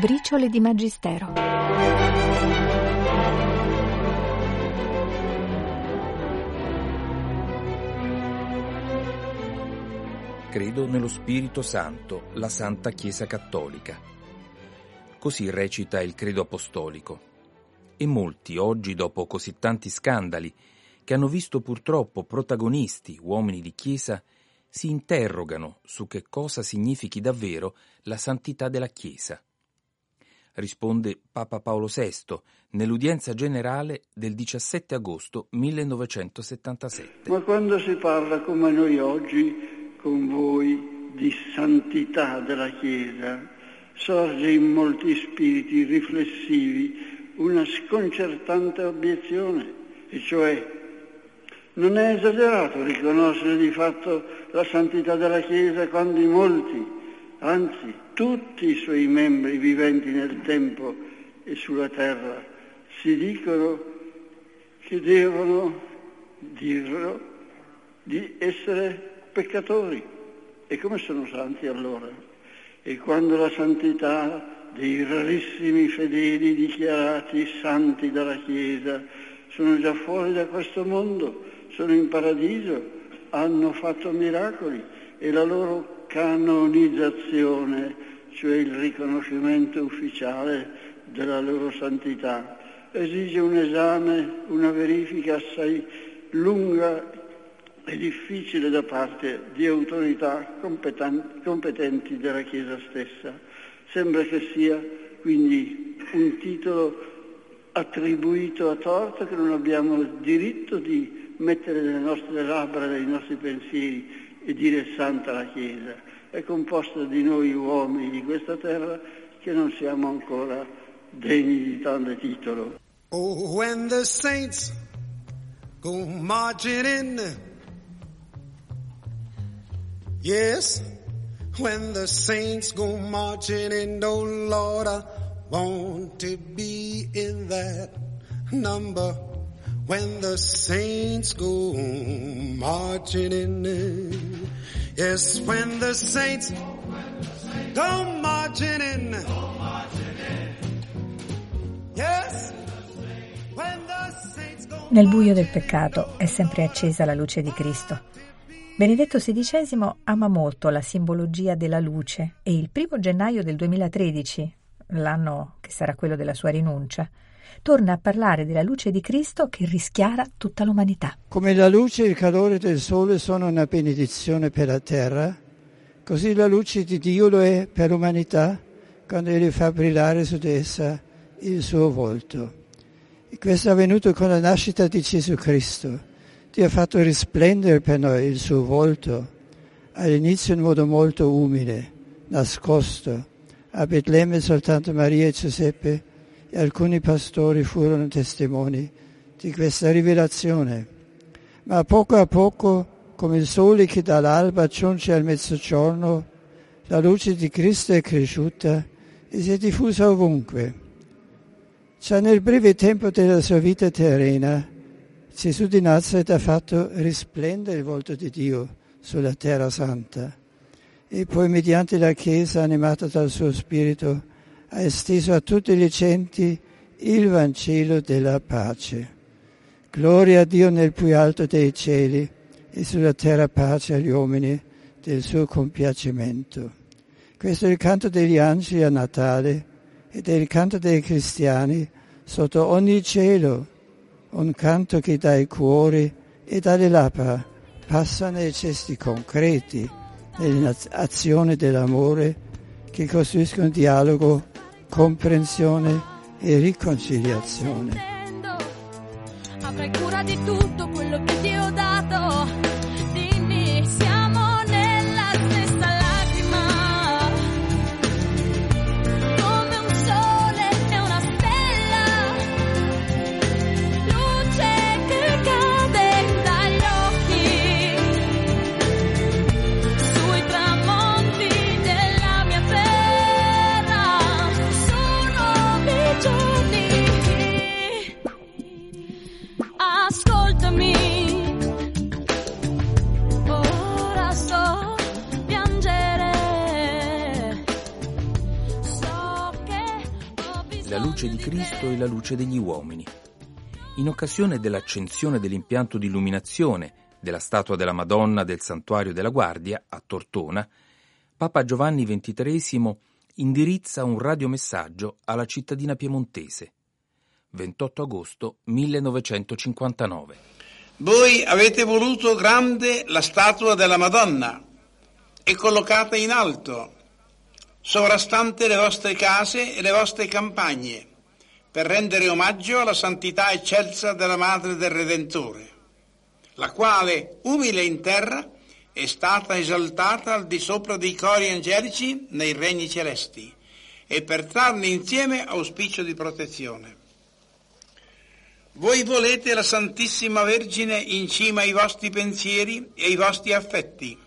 Briciole di Magistero. Credo nello Spirito Santo, la Santa Chiesa Cattolica. Così recita il credo apostolico. E molti oggi, dopo così tanti scandali, che hanno visto purtroppo protagonisti, uomini di Chiesa, si interrogano su che cosa significhi davvero la santità della Chiesa. Risponde Papa Paolo VI nell'udienza generale del 17 agosto 1977. Ma quando si parla come noi oggi con voi di santità della Chiesa, sorge in molti spiriti riflessivi una sconcertante obiezione, e cioè non è esagerato riconoscere di fatto la santità della Chiesa quando i molti, anzi tutti i suoi membri viventi nel tempo e sulla terra, si dicono che devono dirlo di essere peccatori. E come sono santi allora? E quando la santità dei rarissimi fedeli dichiarati santi dalla Chiesa sono già fuori da questo mondo, sono in paradiso, hanno fatto miracoli e la loro canonizzazione, cioè il riconoscimento ufficiale della loro santità, esige un esame, una verifica assai lunga e difficile da parte di autorità competenti della Chiesa stessa. Sembra che sia quindi un titolo attribuito a torto che non abbiamo diritto di mettere nelle nostre labbra, nei nostri pensieri e dire santa la Chiesa. È composta di noi uomini di questa terra che non siamo ancora degni di tale titolo. Oh, when the saints go marching in, yes, when the saints go marching in, oh Lord, I want to be in that number. When the saints go marching in. Yes, when the saints go marching in. Yes, when the saints go Nel buio del peccato è sempre accesa la luce di Cristo. Benedetto XVI ama molto la simbologia della luce e il primo gennaio del 2013, l'anno che sarà quello della sua rinuncia, torna a parlare della luce di Cristo che rischiara tutta l'umanità. Come la luce e il calore del sole sono una benedizione per la terra, così la luce di Dio lo è per l'umanità quando Egli fa brillare su di essa il suo volto. E questo è avvenuto con la nascita di Gesù Cristo. Dio ha fatto risplendere per noi il suo volto, all'inizio in modo molto umile, nascosto. A Betlemme soltanto Maria e Giuseppe e alcuni pastori furono testimoni di questa rivelazione. Ma poco a poco, come il sole che dall'alba giunge al mezzogiorno, la luce di Cristo è cresciuta e si è diffusa ovunque. Già nel breve tempo della sua vita terrena, Gesù di Nazareth ha fatto risplendere il volto di Dio sulla terra santa e poi mediante la Chiesa animata dal suo Spirito ha esteso a tutti gli genti il Vangelo della pace. Gloria a Dio nel più alto dei cieli e sulla terra pace agli uomini del suo compiacimento. Questo è il canto degli angeli a Natale ed è il canto dei cristiani sotto ogni cielo, un canto che dai cuori e dalle labbra passa nei gesti concreti, nelle dell'amore che costruiscono un dialogo comprensione e riconciliazione. Avrai cura di tutto quello che ti ho dato luce di Cristo e la luce degli uomini. In occasione dell'accensione dell'impianto di illuminazione della statua della Madonna del Santuario della Guardia a Tortona, Papa Giovanni XXIII indirizza un radiomessaggio alla cittadina piemontese. 28 agosto 1959. Voi avete voluto grande la statua della Madonna e collocata in alto, sovrastante le vostre case e le vostre campagne, per rendere omaggio alla santità eccelsa della Madre del Redentore, la quale, umile in terra, è stata esaltata al di sopra dei cori angelici nei regni celesti e per trarne insieme auspicio di protezione. Voi volete la Santissima Vergine in cima ai vostri pensieri e ai vostri affetti,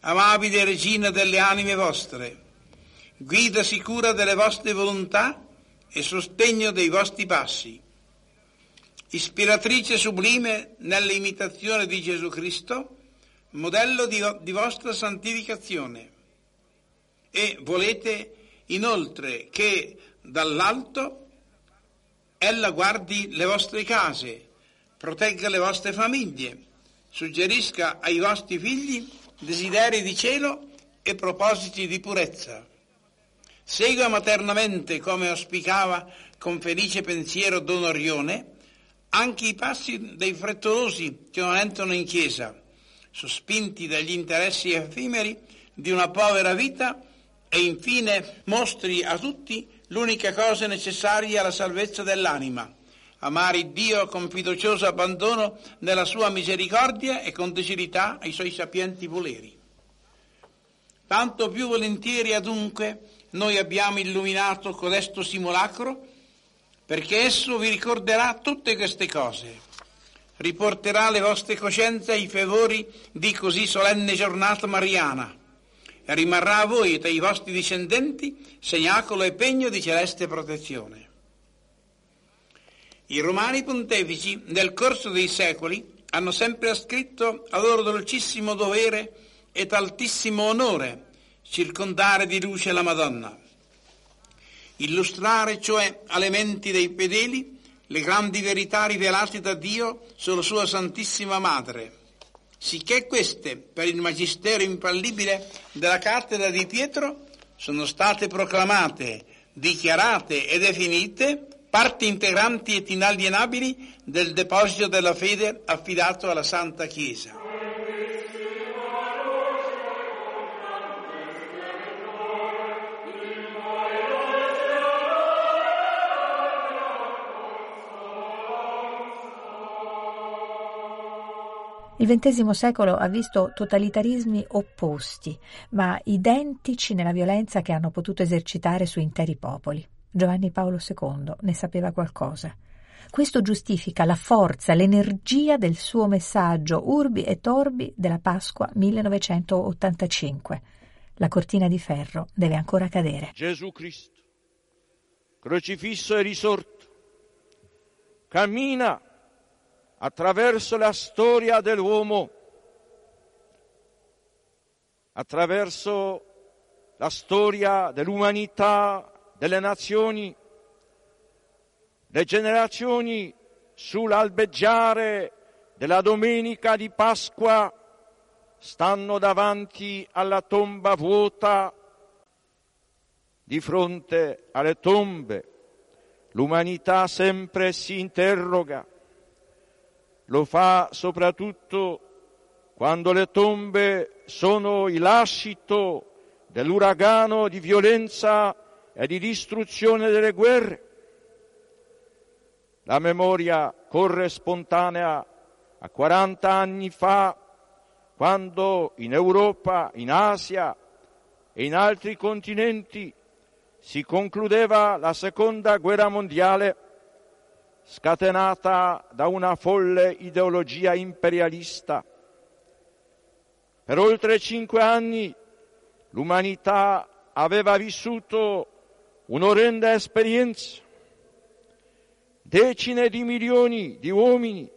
amabile Regina delle anime vostre, guida sicura delle vostre volontà e sostegno dei vostri passi, ispiratrice sublime nell'imitazione di Gesù Cristo, modello di, di vostra santificazione. E volete inoltre che dall'alto ella guardi le vostre case, protegga le vostre famiglie, suggerisca ai vostri figli desideri di cielo e propositi di purezza. Segua maternamente, come auspicava con felice pensiero Don Orione, anche i passi dei frettolosi che non entrano in chiesa, sospinti dagli interessi effimeri di una povera vita e infine mostri a tutti l'unica cosa necessaria alla salvezza dell'anima, amare Dio con fiducioso abbandono nella sua misericordia e con docilità ai suoi sapienti voleri. Tanto più volentieri adunque noi abbiamo illuminato codesto simulacro, perché esso vi ricorderà tutte queste cose, riporterà alle vostre coscienze i favori di così solenne giornata mariana, e rimarrà a voi e ai vostri discendenti segnacolo e pegno di celeste protezione. I romani pontefici nel corso dei secoli hanno sempre ascritto al loro dolcissimo dovere ed altissimo onore circondare di luce la Madonna, illustrare cioè alle menti dei fedeli le grandi verità rivelate da Dio sulla sua Santissima Madre, sicché queste, per il magistero infallibile della cattedra di Pietro, sono state proclamate, dichiarate e definite parti integranti ed inalienabili del deposito della fede affidato alla Santa Chiesa. Il XX secolo ha visto totalitarismi opposti, ma identici nella violenza che hanno potuto esercitare su interi popoli. Giovanni Paolo II ne sapeva qualcosa. Questo giustifica la forza, l'energia del suo messaggio Urbi et Orbi della Pasqua 1985. La cortina di ferro deve ancora cadere. Gesù Cristo, crocifisso e risorto, cammina attraverso la storia dell'uomo, attraverso la storia dell'umanità, delle nazioni, le generazioni sull'albeggiare della domenica di Pasqua stanno davanti alla tomba vuota, di fronte alle tombe. L'umanità sempre si interroga lo fa soprattutto quando le tombe sono il lascito dell'uragano di violenza e di distruzione delle guerre. La memoria corre spontanea a 40 anni fa, quando in Europa, in Asia e in altri continenti si concludeva la seconda guerra mondiale scatenata da una folle ideologia imperialista. Per oltre cinque anni l'umanità aveva vissuto un'orrenda esperienza. Decine di milioni di uomini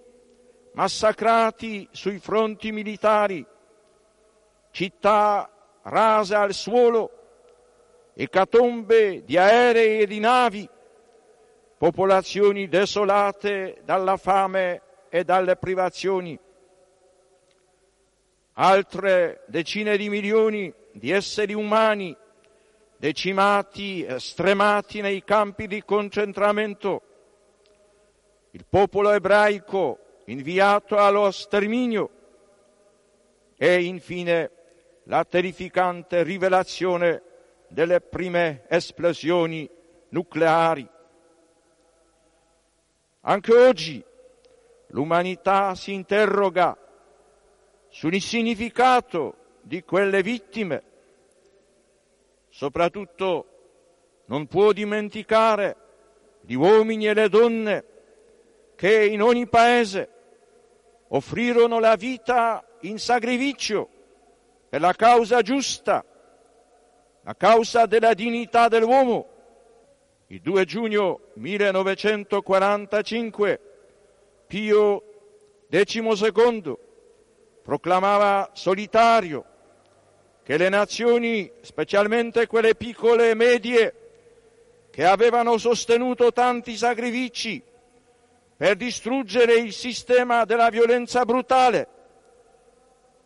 massacrati sui fronti militari, città rase al suolo, ecatombe di aerei e di navi, popolazioni desolate dalla fame e dalle privazioni, altre decine di milioni di esseri umani decimati, stremati nei campi di concentramento, il popolo ebraico inviato allo sterminio. E infine la terrificante rivelazione delle prime esplosioni nucleari. Anche oggi l'umanità si interroga sul significato di quelle vittime. Soprattutto non può dimenticare gli uomini e le donne che in ogni paese offrirono la vita in sacrificio per la causa giusta, la causa della dignità dell'uomo. Il 2 giugno 1945 Pio XII proclamava solitario che le nazioni, specialmente quelle piccole e medie, che avevano sostenuto tanti sacrifici per distruggere il sistema della violenza brutale,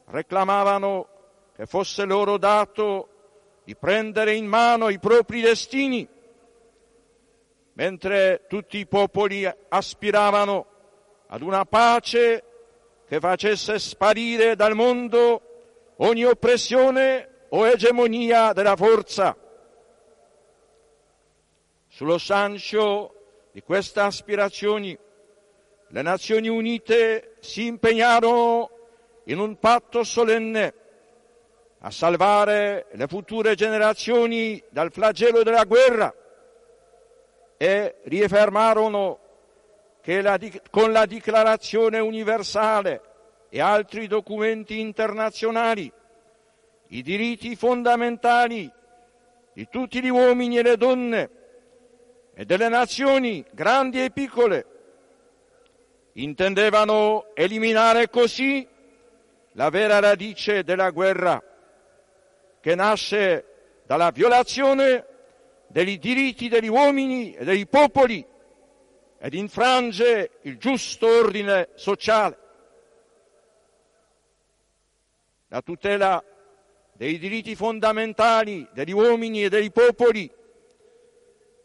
reclamavano che fosse loro dato di prendere in mano i propri destini, mentre tutti i popoli aspiravano ad una pace che facesse sparire dal mondo ogni oppressione o egemonia della forza. Sullo sancio di queste aspirazioni le Nazioni Unite si impegnarono in un patto solenne a salvare le future generazioni dal flagello della guerra e riaffermarono che la, con la Dichiarazione universale e altri documenti internazionali i diritti fondamentali di tutti gli uomini e le donne e delle nazioni grandi e piccole intendevano eliminare così la vera radice della guerra che nasce dalla violazione dei diritti degli uomini e dei popoli ed infrange il giusto ordine sociale. La tutela dei diritti fondamentali degli uomini e dei popoli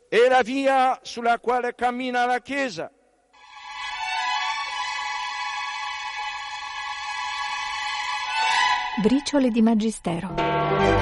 è la via sulla quale cammina la Chiesa. Briciole di Magistero.